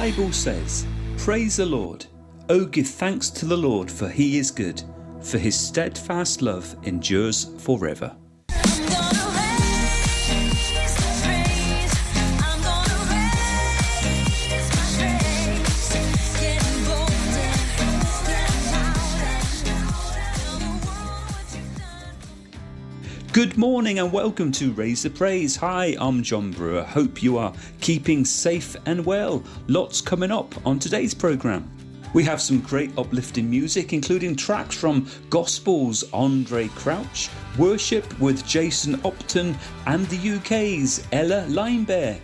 Bible says, Praise the Lord. Oh, give thanks to the Lord, for he is good, for his steadfast love endures forever. Good morning and welcome to Raise the Praise. Hi, I'm Jon Brewer. Hope you are keeping safe and well. Lots coming up on today's programme. We have some great uplifting music, including tracks from Gospel's Andraé Crouch, Worship with Jason Upton, and the UK's Ella Linebear.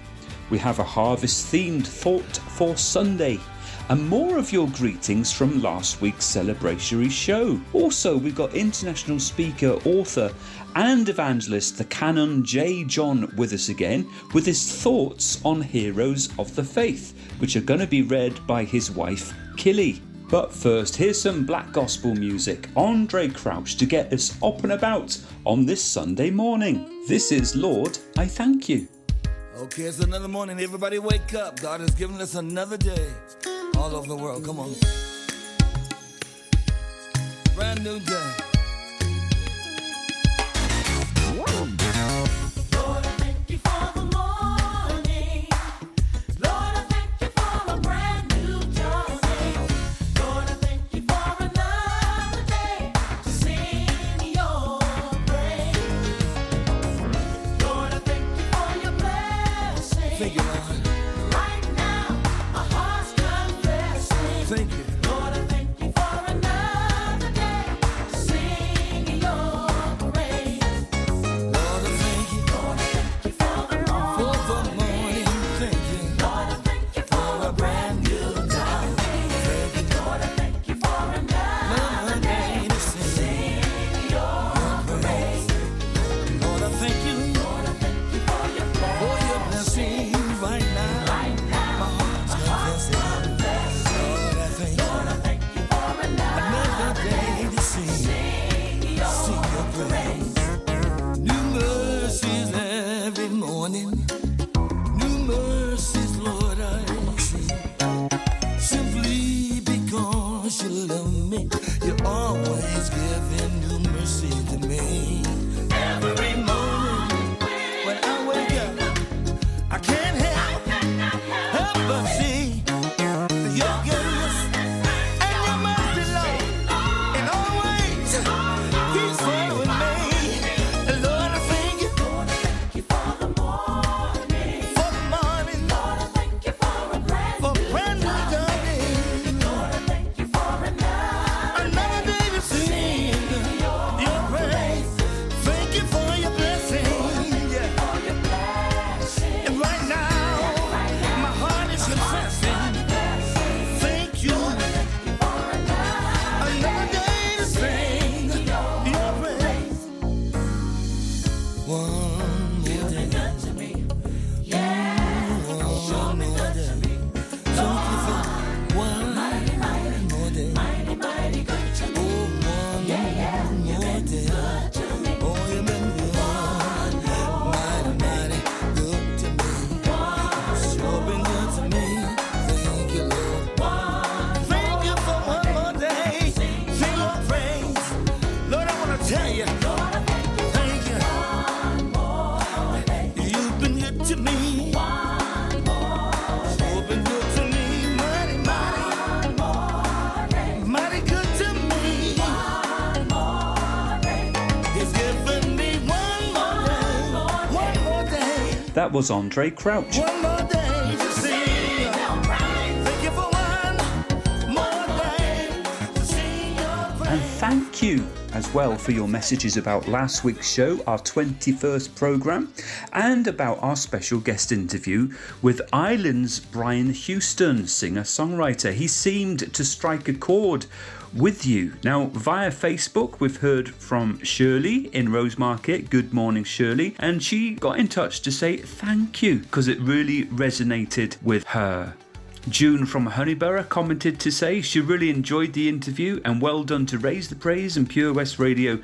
We have a harvest themed thought for Sunday and more of your greetings from last week's celebratory show. Also, we've got international speaker, author, and evangelist, the Canon J. John, with us again with his thoughts on heroes of the faith, which are going to be read by his wife, Killy. But first, here's some black gospel music, Andraé Crouch, to get us up and about on this Sunday morning. This is Lord, I Thank You. Okay, it's another morning. Everybody wake up. God has given us another day all over the world. Come on. Brand new day. That was Andraé Crouch. And thank you as well for your messages about last week's show, our 21st programme, and about our special guest interview with Island's Brian Houston, singer songwriter. He seemed to strike a chord with you. Now, via Facebook, we've heard from Shirley in Rosemarket. Good morning, Shirley. And she got in touch to say thank you because it really resonated with her. June from Honeyborough commented to say she really enjoyed the interview and well done to raise the praise and Pure West Radio.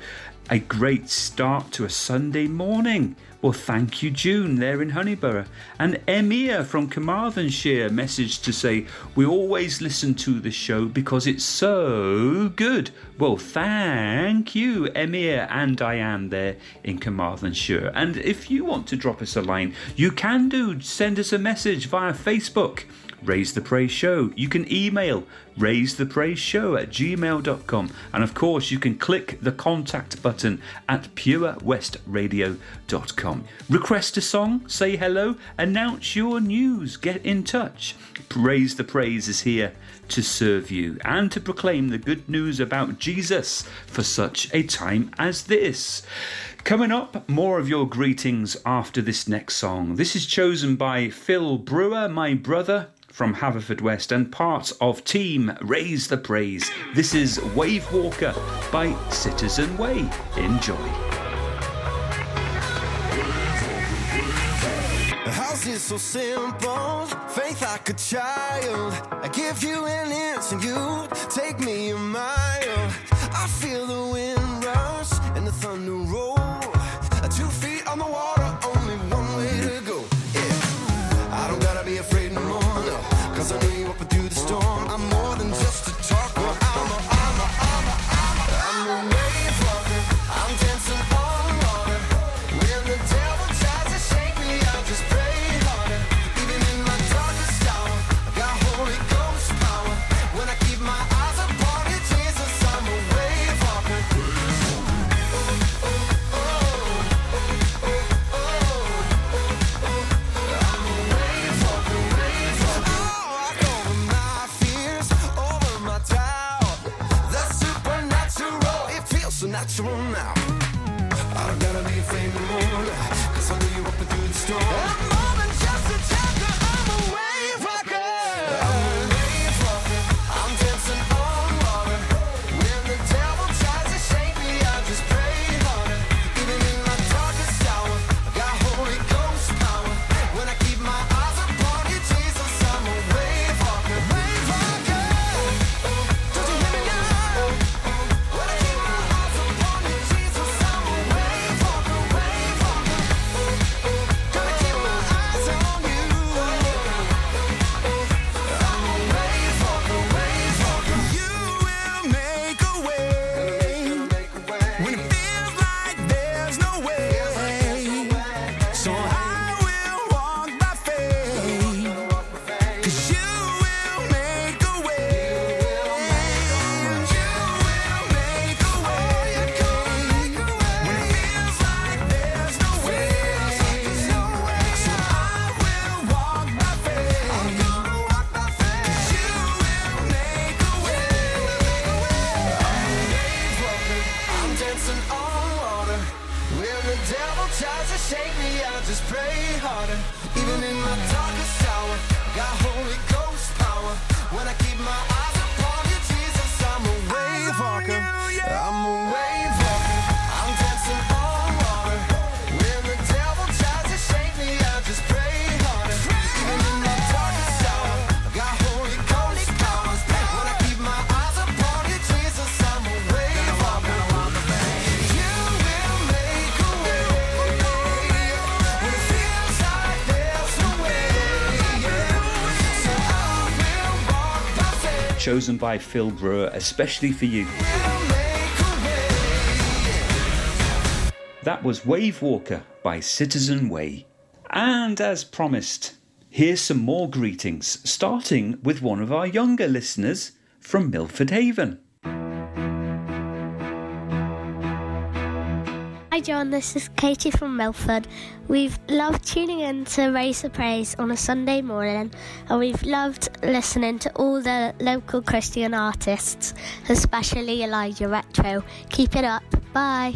A great start to a Sunday morning. Well, thank you, June, there in Honeyborough. And Emir from Carmarthenshire messaged to say, We always listen to the show because it's so good. Well, thank you, Emir and Diane there in Carmarthenshire. And if you want to drop us a line, you can do. Send us a message via Facebook. Raise the Praise Show. You can email raise the praise show at gmail.com. And of course, you can click the contact button at purewestradio.com. Request a song, say hello, announce your news, get in touch. Raise the Praise is here to serve you and to proclaim the good news about Jesus for such a time as this. Coming up, more of your greetings after this next song. This is chosen by Phil Brewer, my brother, from Haverfordwest and part of Team Raise the Praise. This is Wave Walker by Citizen Way. Enjoy. So simple, faith like a child. I give you an inch and you take me a mile. I feel the Chosen by Phil Brewer, especially for you. That was Wave Walker by Citizen Way. And as promised, here's some more greetings, starting with one of our younger listeners from Milford Haven. Jon, this is Katie from Milford. We've loved tuning in to Raise the Praise on a Sunday morning, and we've loved listening to all the local Christian artists, especially Elijah Retro. Keep it up. Bye.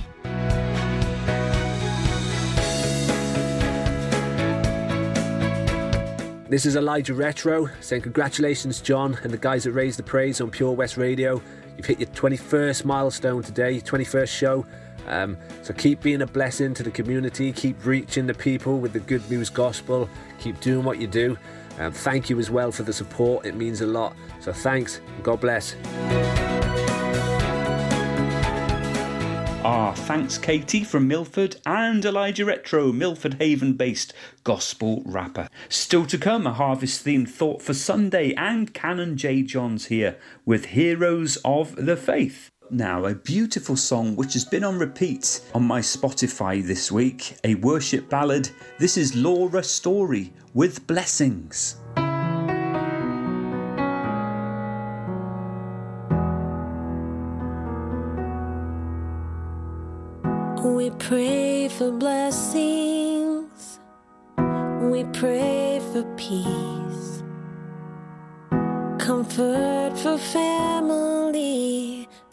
This is Elijah Retro saying congratulations, Jon, and the guys that raised the praise on Pure West Radio. You've hit your 21st milestone today, 21st show. Um, so keep being a blessing to the community, keep reaching the people with the good news gospel, keep doing what you do. Um, thank you as well for the support, it means a lot. So thanks, God bless. Ah, thanks Katie from Milford and Elijah Retro, Milford Haven based gospel rapper. Still to come, a harvest themed thought for Sunday, and Canon J. John's here with Heroes of the Faith. Now, a beautiful song which has been on repeat on my Spotify this week, a worship ballad. This is Laura Story with Blessings. We pray for blessings. We pray for peace. Comfort for family.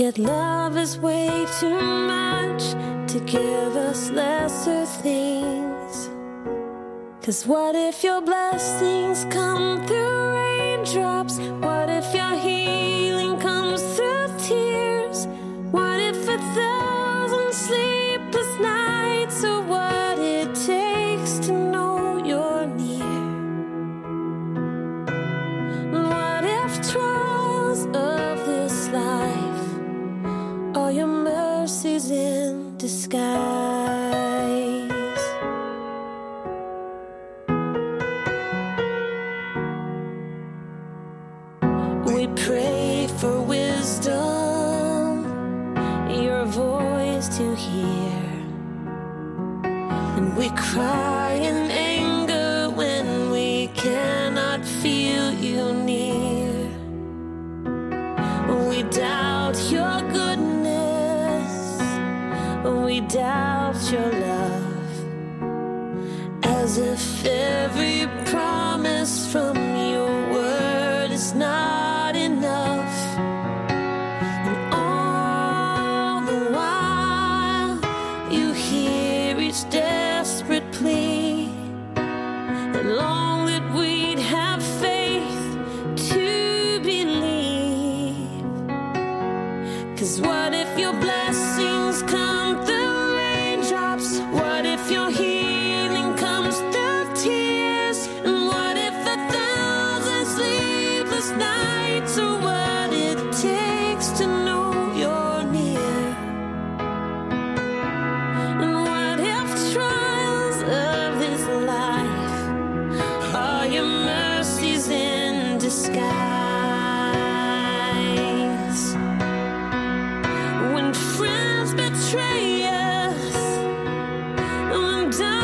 Yet love is way too much to give us lesser things. Cause what if your blessings come through raindrops? What if your when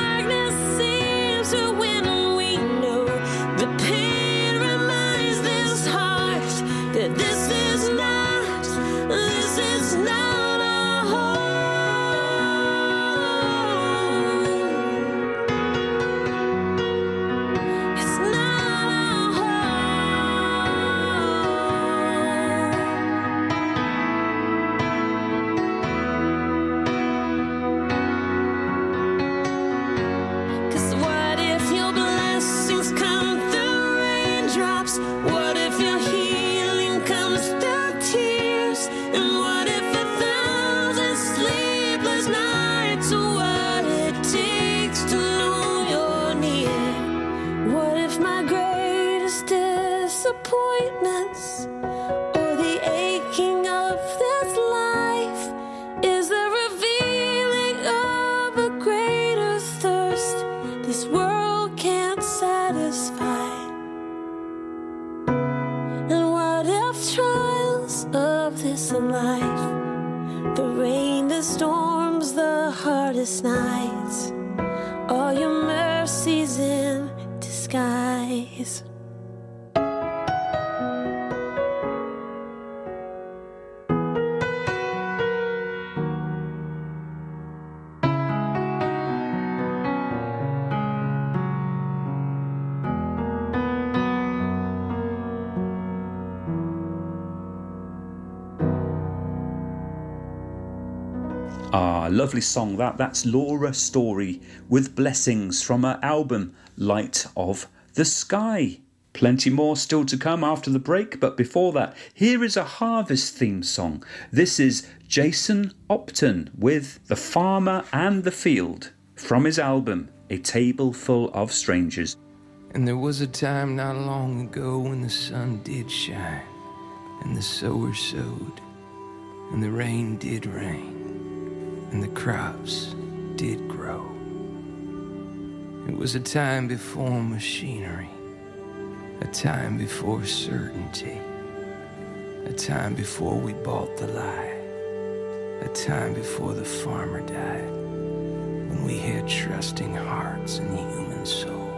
lovely song that. That's Laura Story with blessings from her album Light of the Sky. Plenty more still to come after the break, but before that, here is a harvest theme song. This is Jason Upton with The Farmer and the Field from his album A Table Full of Strangers. And there was a time not long ago when the sun did shine, and the sower sowed, and the rain did rain, and the crops did grow. It was a time before machinery, a time before certainty, a time before we bought the lie, a time before the farmer died, when we had trusting hearts and human soul.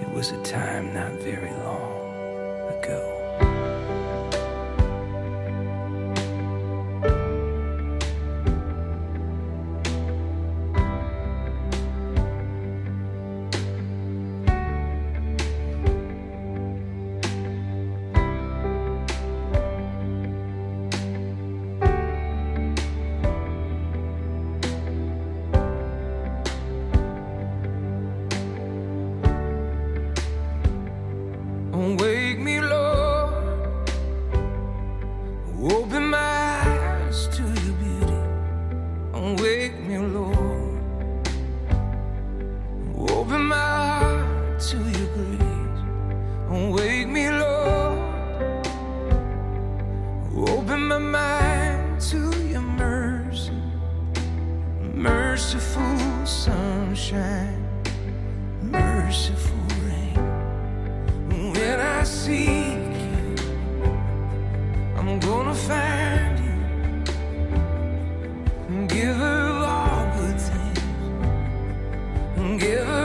It was a time not very long ago. Things.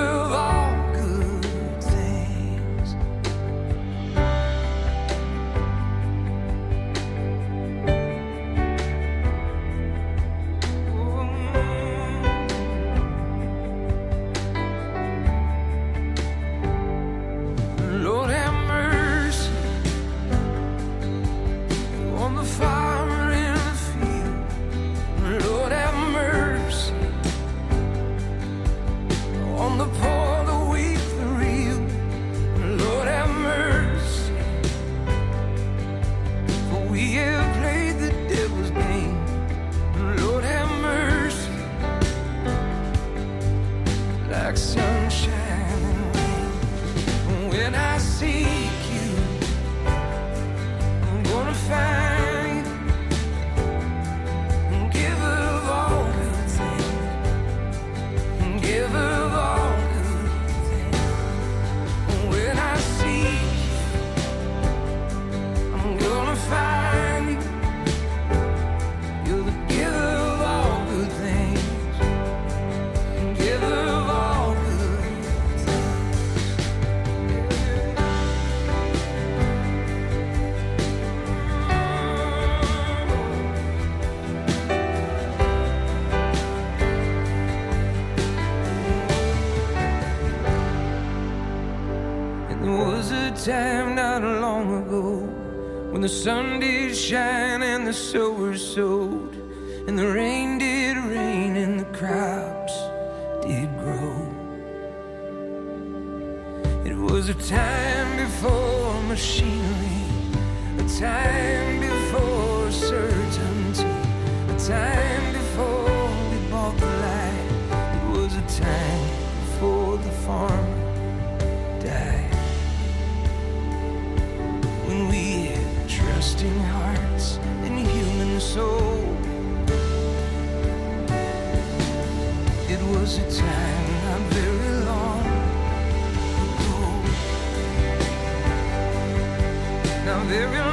The sun did shine and the sower sowed, and the rain did rain and the crops did grow. It was a time before machinery, a time before certainty, a time trusting hearts and human soul. It was a time not very long ago. Not very long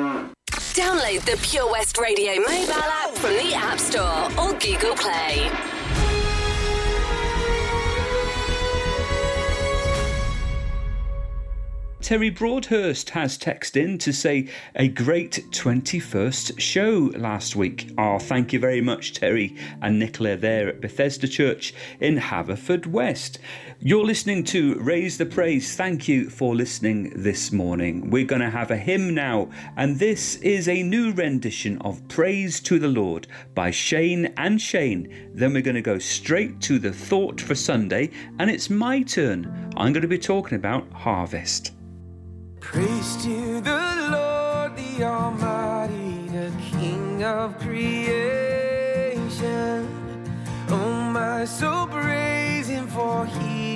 Download the Pure West Radio mobile app from the App Store or Google Play. Terry Broadhurst has texted in to say a great 21st show last week. Oh, thank you very much, Terry and Nicola, there at Bethesda Church in Haverfordwest. You're listening to Raise the Praise. Thank you for listening this morning. We're going to have a hymn now, and this is a new rendition of Praise to the Lord by Shane and Shane. Then we're going to go straight to the thought for Sunday, and it's my turn. I'm going to be talking about harvest. Praise to the Lord, the Almighty, the King of creation. Oh, my soul, praise Him, for He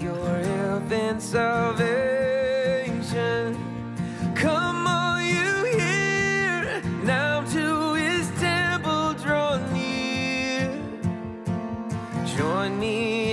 your health and salvation. Come on, you hear, now to His temple draw near. Join me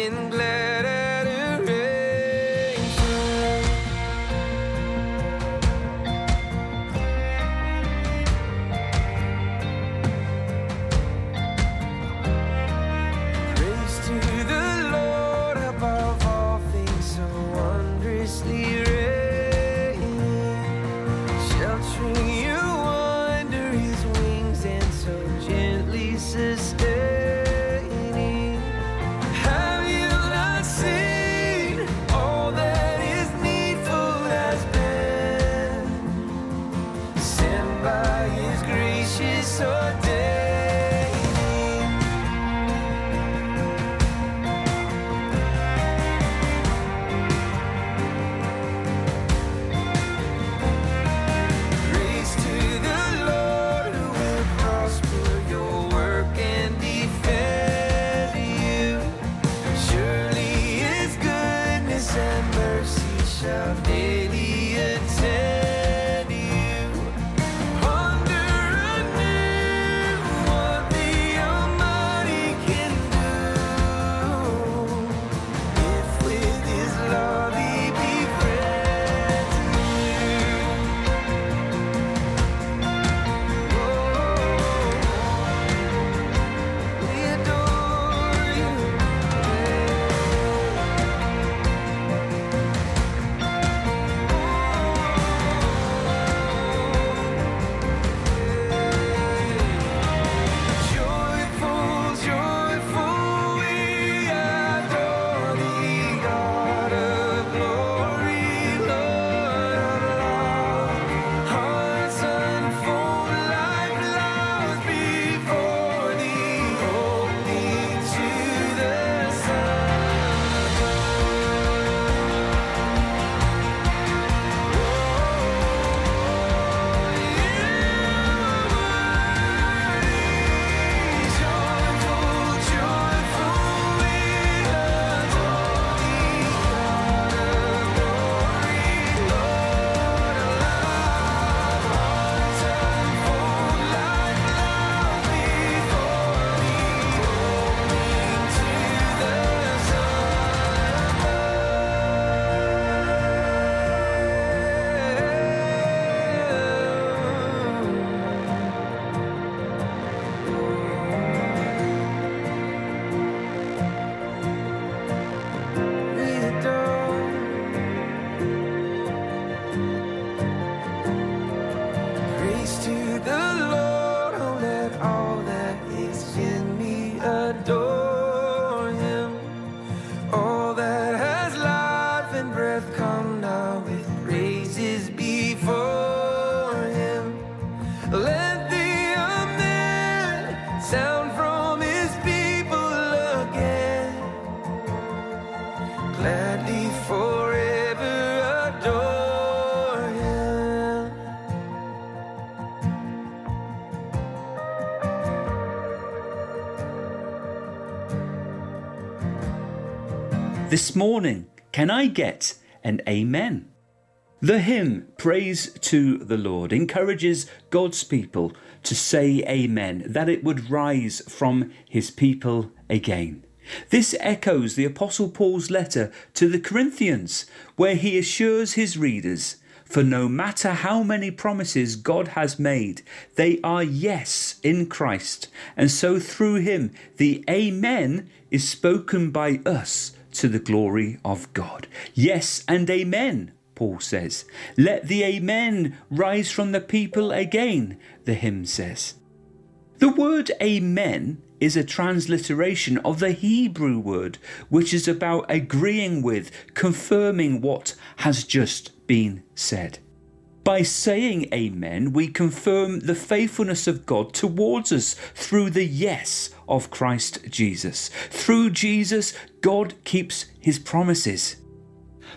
This morning, can I get an amen? The hymn Praise to the Lord encourages God's people to say amen, that it would rise from his people again. This echoes the Apostle Paul's letter to the Corinthians, where he assures his readers for no matter how many promises God has made, they are yes in Christ. And so through him, the Amen is spoken by us to the glory of God. Yes and Amen, Paul says. Let the Amen rise from the people again, the hymn says. The word Amen is a transliteration of the Hebrew word, which is about agreeing with, confirming what has just been said. By saying Amen, we confirm the faithfulness of God towards us through the yes of Christ Jesus. Through Jesus, God keeps his promises.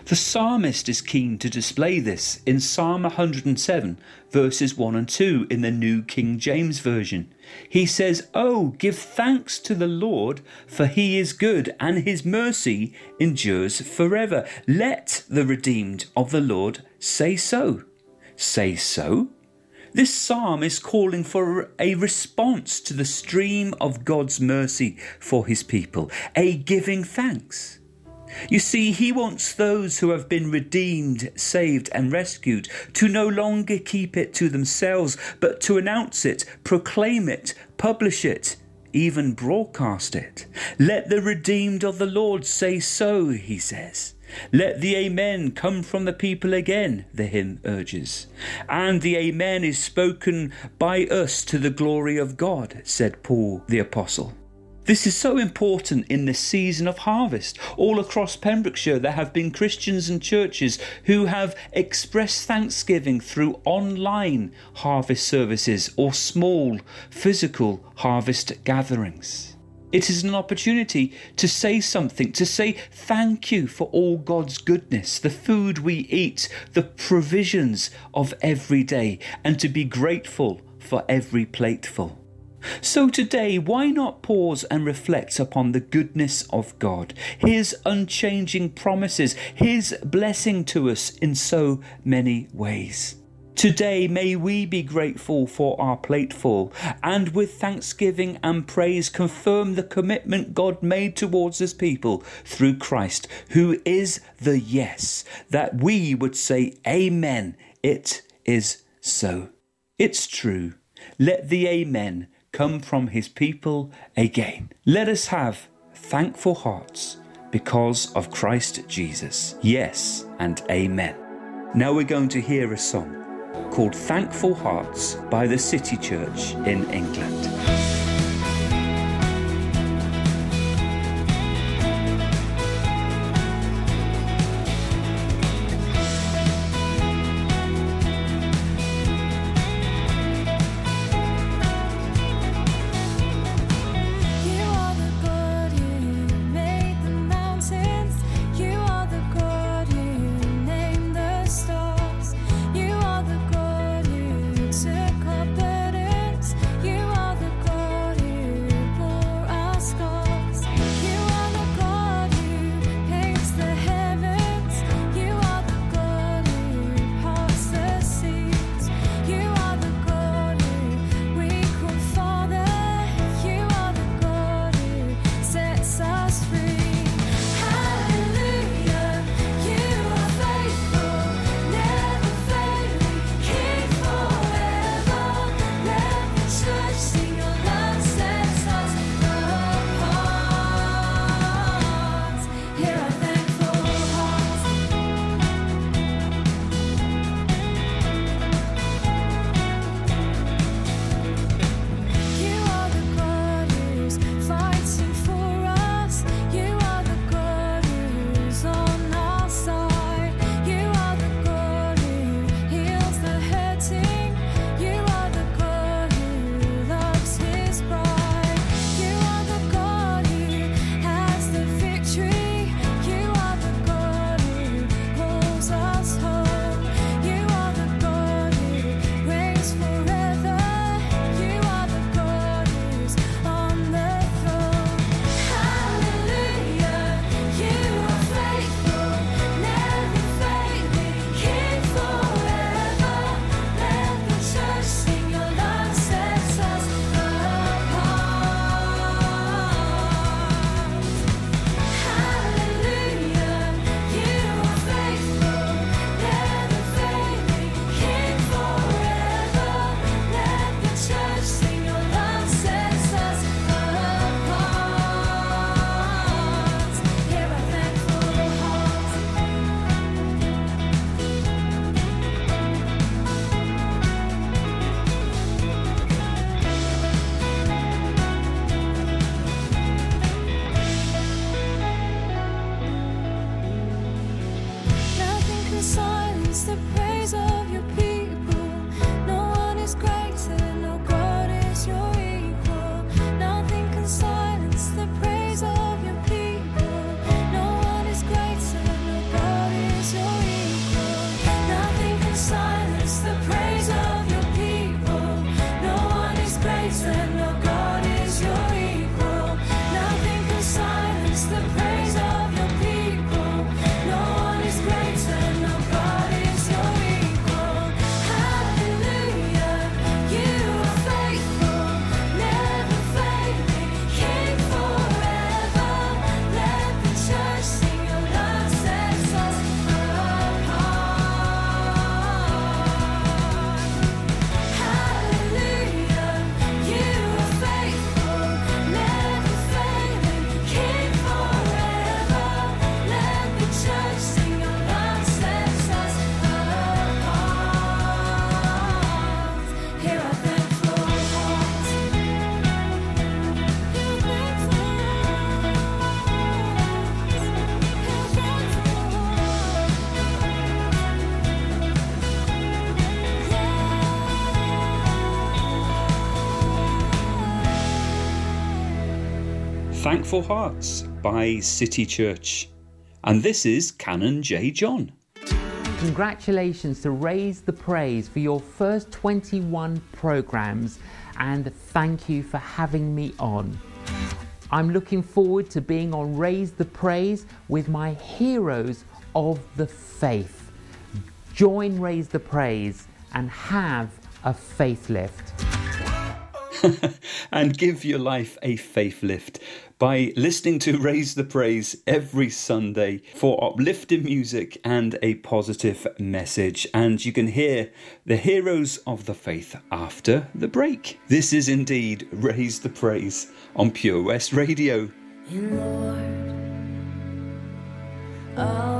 The psalmist is keen to display this in Psalm 107, verses 1 and 2 in the New King James Version. He says, Oh, give thanks to the Lord, for he is good, and his mercy endures forever. Let the redeemed of the Lord say so. Say so? This psalm is calling for a response to the stream of God's mercy for his people, a giving thanks. You see, he wants those who have been redeemed, saved, and rescued to no longer keep it to themselves, but to announce it, proclaim it, publish it, even broadcast it. Let the redeemed of the Lord say so, he says. Let the Amen come from the people again, the hymn urges. And the Amen is spoken by us to the glory of God, said Paul the Apostle. This is so important in this season of harvest. All across Pembrokeshire, there have been Christians and churches who have expressed thanksgiving through online harvest services or small physical harvest gatherings. It is an opportunity to say something, to say thank you for all God's goodness, the food we eat, the provisions of every day, and to be grateful for every plateful. So today, why not pause and reflect upon the goodness of God, His unchanging promises, His blessing to us in so many ways? Today, may we be grateful for our plateful and with thanksgiving and praise confirm the commitment God made towards His people through Christ, who is the yes, that we would say, Amen. It is so. It's true. Let the Amen come from his people again. Let us have thankful hearts because of Christ Jesus. Yes and amen. Now we're going to hear a song called Thankful Hearts by the City Church in England. Thankful Hearts by City Church. And this is Canon J. John. Congratulations to Raise the Praise for your first 21 programs and thank you for having me on. I'm looking forward to being on Raise the Praise with my heroes of the faith. Join Raise the Praise and have a faith lift. and give your life a faith lift by listening to Raise the Praise every Sunday for uplifting music and a positive message. And you can hear the heroes of the faith after the break. This is indeed Raise the Praise on Pure West Radio. Lord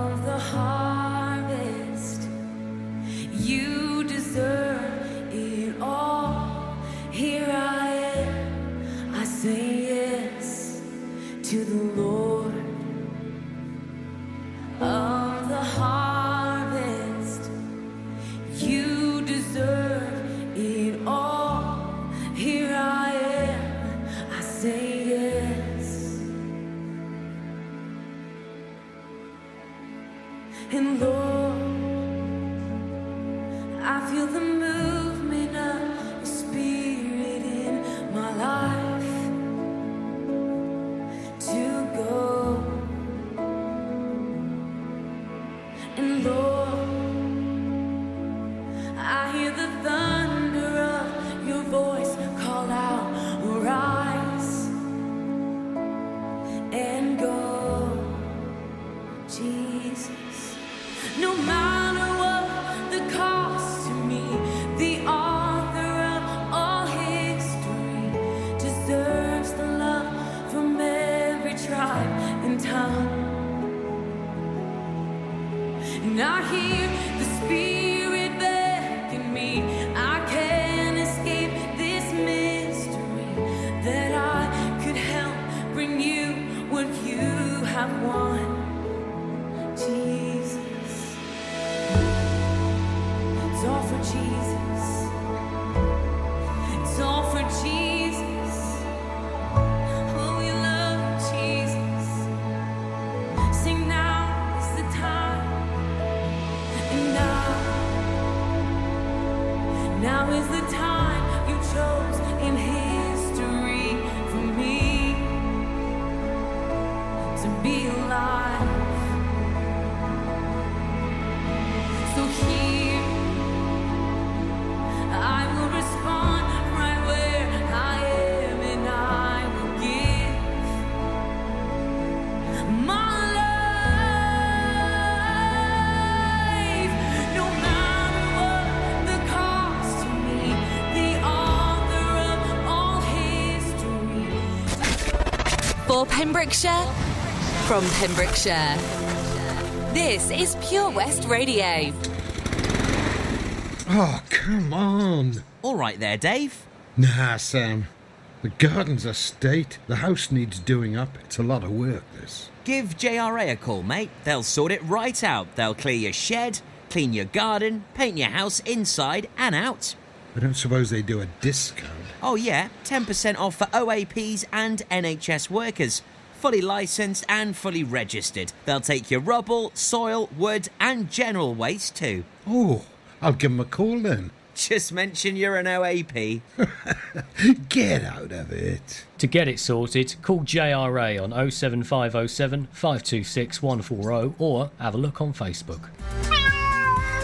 Pembrokeshire, from Pembrokeshire. This is Pure West Radio. Oh, come on. All right there, Dave. Nah, Sam. The garden's a state. The house needs doing up. It's a lot of work, this. Give JRA a call, mate. They'll sort it right out. They'll clear your shed, clean your garden, paint your house inside and out. I don't suppose they do a discount. Oh, yeah, 10% off for OAPs and NHS workers. Fully licensed and fully registered. They'll take your rubble, soil, wood, and general waste too. Oh, I'll give them a call then. Just mention you're an OAP. Get out of it. To get it sorted, call JRA on 07507 526 140 or have a look on Facebook.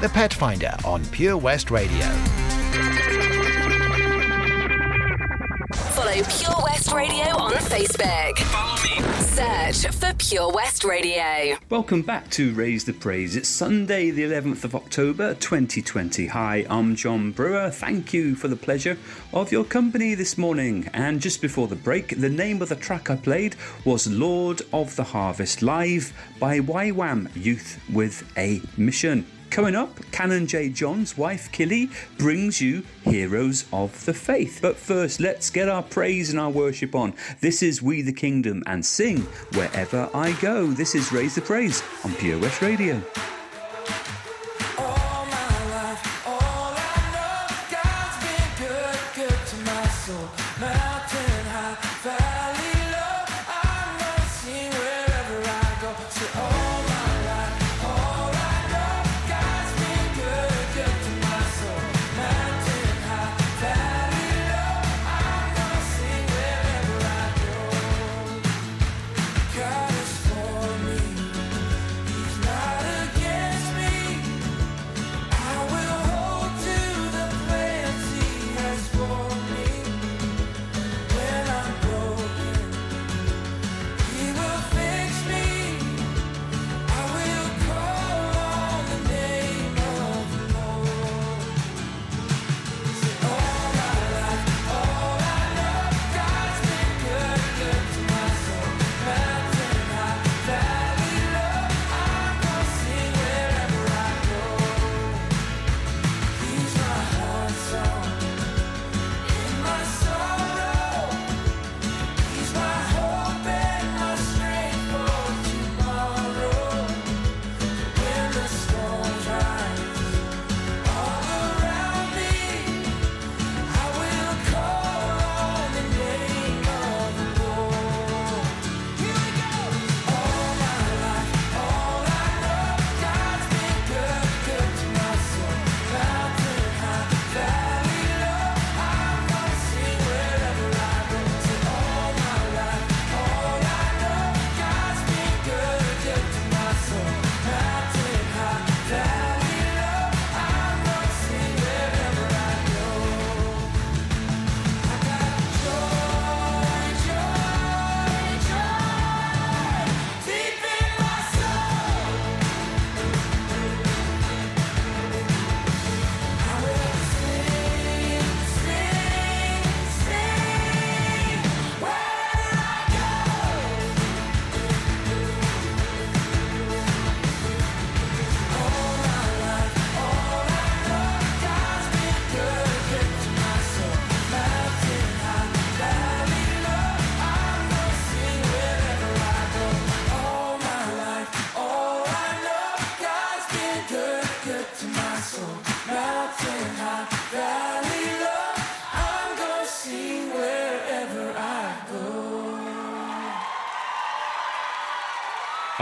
The Pet Finder on Pure West Radio. Follow Pure West Radio on Facebook. Follow me. Search for Pure West Radio. Welcome back to Raise the Praise. It's Sunday, the 11th of October 2020. Hi, I'm Jon Brewer. Thank you for the pleasure of your company this morning. And just before the break, the name of the track I played was Lord of the Harvest live by YWAM Youth with a Mission. Coming up, Canon J. John's wife Killy brings you Heroes of the Faith. But first, let's get our praise and our worship on. This is We the Kingdom and sing wherever I go. This is Raise the Praise on Pure West Radio. God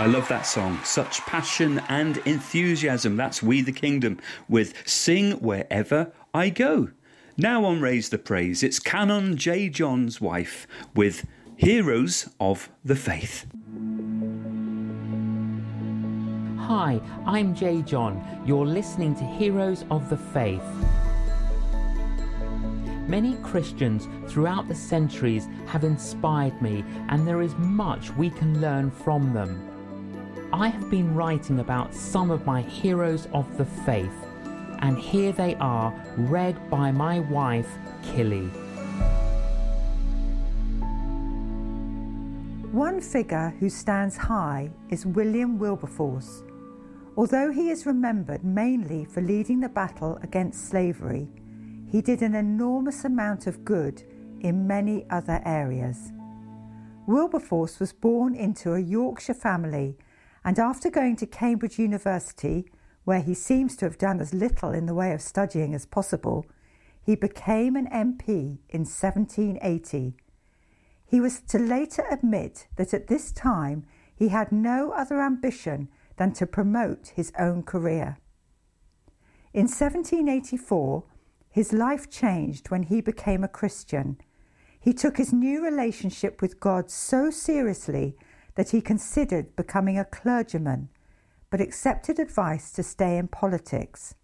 love that song. Such passion and enthusiasm. That's We the Kingdom with Sing Wherever I Go. Now on Raise the Praise, it's Canon J. John's wife with Heroes of the Faith. Hi, I'm J. John. You're listening to Heroes of the Faith. Many Christians throughout the centuries have inspired me, and there is much we can learn from them. I have been writing about some of my heroes of the faith, and here they are, read by my wife, Killy. One figure who stands high is William Wilberforce. Although he is remembered mainly for leading the battle against slavery, he did an enormous amount of good in many other areas. Wilberforce was born into a Yorkshire family, and after going to Cambridge University, where he seems to have done as little in the way of studying as possible, he became an MP in 1780. He was to later admit that at this time he had no other ambition than to promote his own career. In 1784, his life changed when he became a Christian. He took his new relationship with God so seriously that he considered becoming a clergyman, but accepted advice to stay in politics.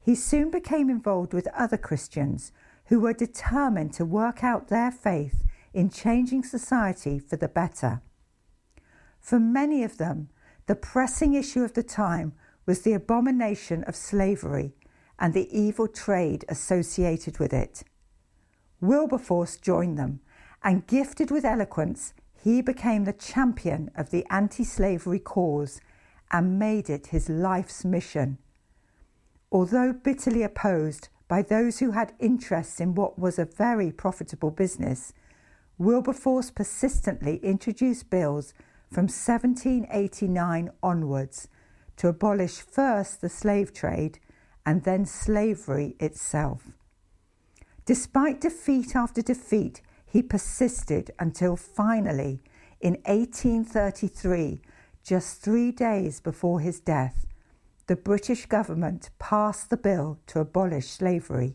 He soon became involved with other Christians who were determined to work out their faith in changing society for the better. For many of them, the pressing issue of the time was the abomination of slavery and the evil trade associated with it. Wilberforce joined them, and gifted with eloquence, he became the champion of the anti slavery cause and made it his life's mission. Although bitterly opposed by those who had interests in what was a very profitable business, Wilberforce persistently introduced bills from 1789 onwards to abolish first the slave trade and then slavery itself. Despite defeat after defeat, he persisted until finally, in 1833, just three days before his death, the British government passed the bill to abolish slavery.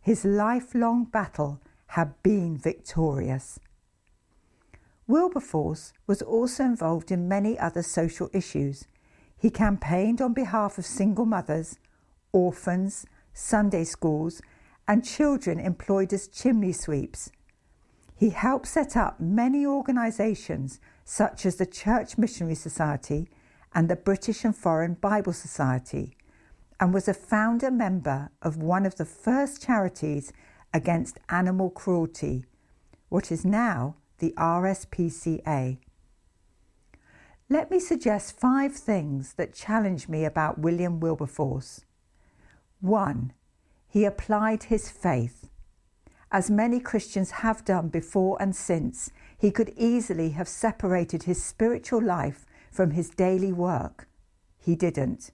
His lifelong battle had been victorious. Wilberforce was also involved in many other social issues. He campaigned on behalf of single mothers, orphans, Sunday schools, and children employed as chimney sweeps. He helped set up many organisations such as the Church Missionary Society and the British and Foreign Bible Society, and was a founder member of one of the first charities against animal cruelty, what is now the RSPCA. Let me suggest five things that challenge me about William Wilberforce. 1. He applied his faith. As many Christians have done before and since, he could easily have separated his spiritual life from his daily work. He didn't.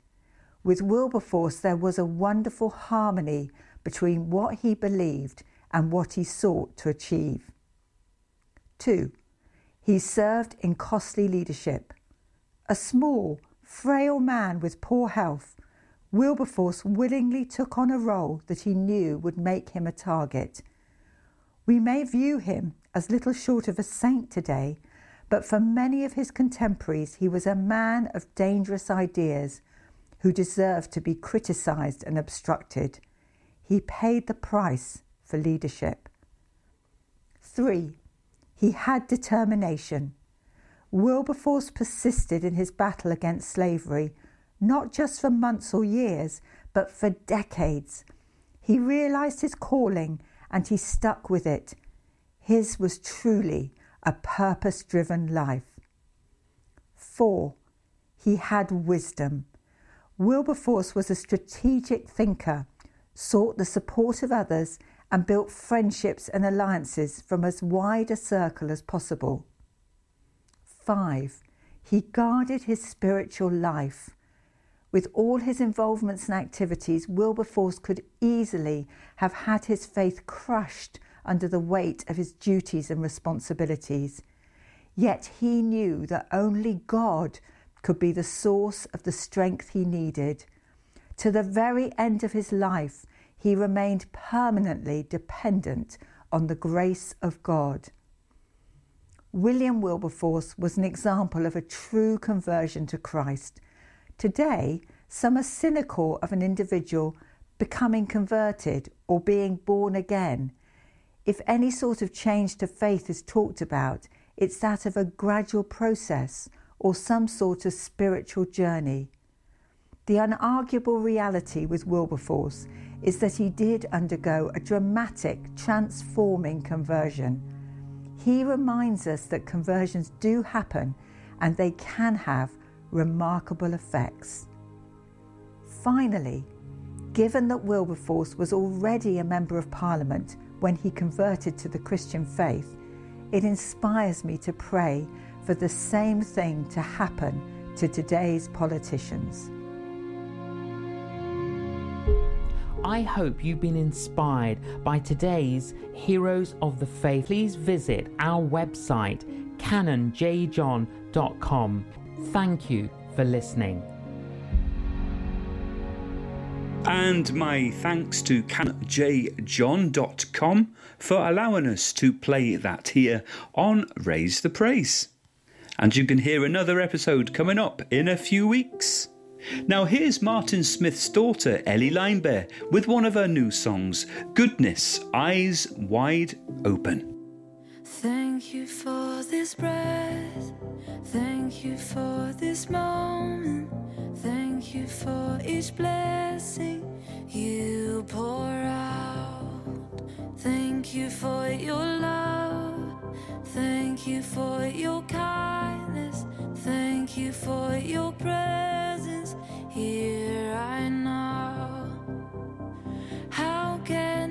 With Wilberforce, there was a wonderful harmony between what he believed and what he sought to achieve. 2. He served in costly leadership. A small, frail man with poor health, Wilberforce willingly took on a role that he knew would make him a target. We may view him as little short of a saint today, but for many of his contemporaries, he was a man of dangerous ideas who deserved to be criticised and obstructed. He paid the price for leadership. 3. He had determination. Wilberforce persisted in his battle against slavery, not just for months or years, but for decades. He realised his calling and he stuck with it. His was truly a purpose driven life. 4. He had wisdom. Wilberforce was a strategic thinker, sought the support of others, and built friendships and alliances from as wide a circle as possible. 5. He guarded his spiritual life. With all his involvements and activities, Wilberforce could easily have had his faith crushed under the weight of his duties and responsibilities. Yet he knew that only God could be the source of the strength he needed. To the very end of his life, he remained permanently dependent on the grace of God. William Wilberforce was an example of a true conversion to Christ. Today, some are cynical of an individual becoming converted or being born again. If any sort of change to faith is talked about, it's that of a gradual process or some sort of spiritual journey. The unarguable reality with Wilberforce is that he did undergo a dramatic, transforming conversion. He reminds us that conversions do happen and they can have remarkable effects. Finally, given that Wilberforce was already a Member of Parliament when he converted to the Christian faith, it inspires me to pray for the same thing to happen to today's politicians. I hope you've been inspired by today's Heroes of the Faith. Please visit our website, canonjjohn.com. Thank you for listening. And my thanks to canonjjohn.com for allowing us to play that here on Raise the Praise. And you can hear another episode coming up in a few weeks. Now, here's Martin Smith's daughter, Ellie Limebear, with one of her new songs, Goodness, Eyes Wide Open. Thank you for this breath. Thank you for this moment. Thank you for each blessing you pour out. Thank you for your love. Thank you for your kindness. Thank you for your presence here right now. How can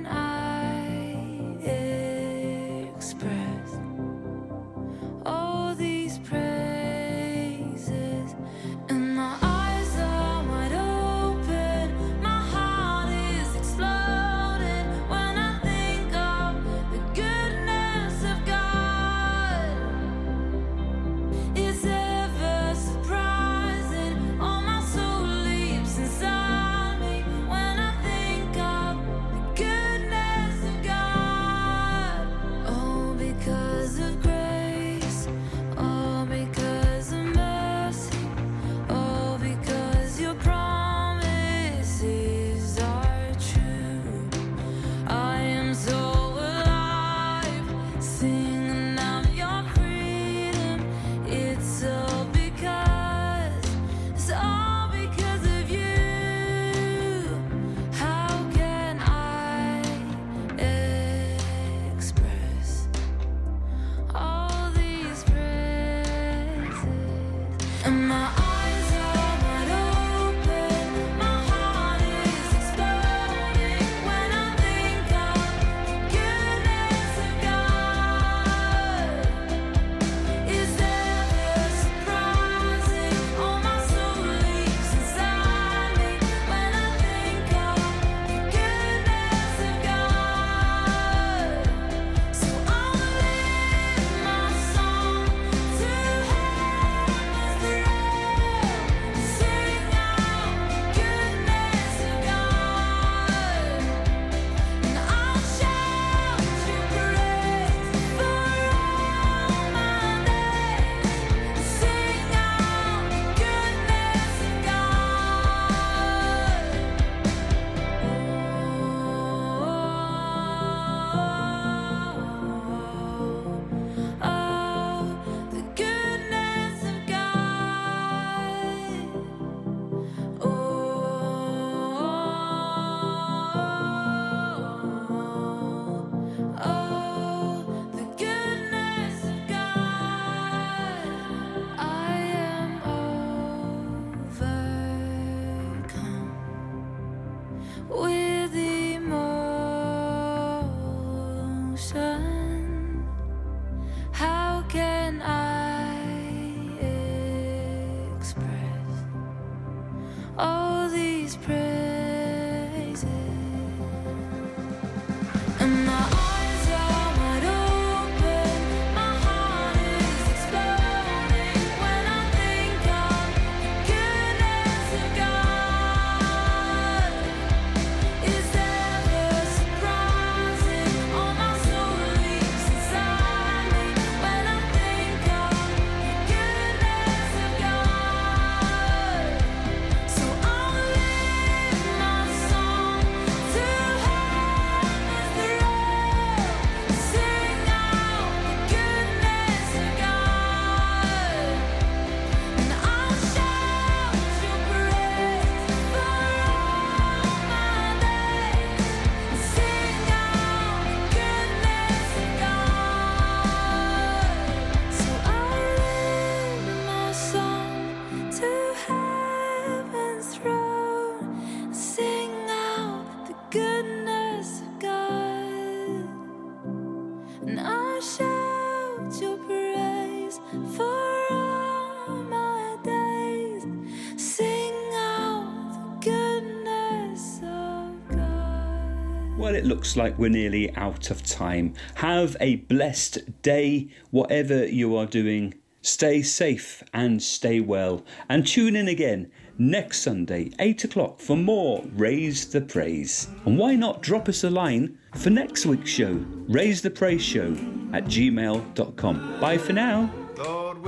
it looks like we're nearly out of time. Have a blessed day, whatever you are doing. Stay safe and stay well. And tune in again next Sunday, 8 o'clock, for more Raise the Praise. And why not drop us a line for next week's show, Raise the Praise Show at gmail.com. Bye for now. Lord,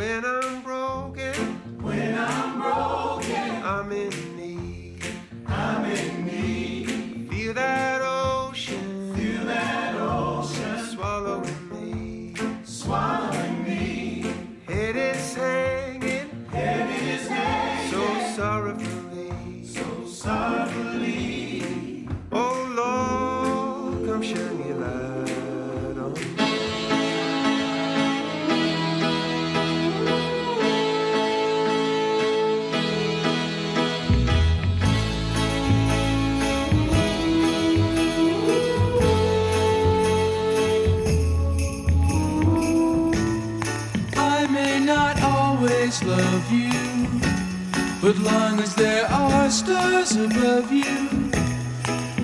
As long as there are stars above you,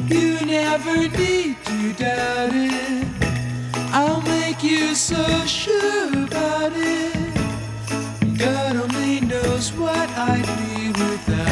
you never need to doubt it. I'll make you so sure about it. God only knows what I'd be without.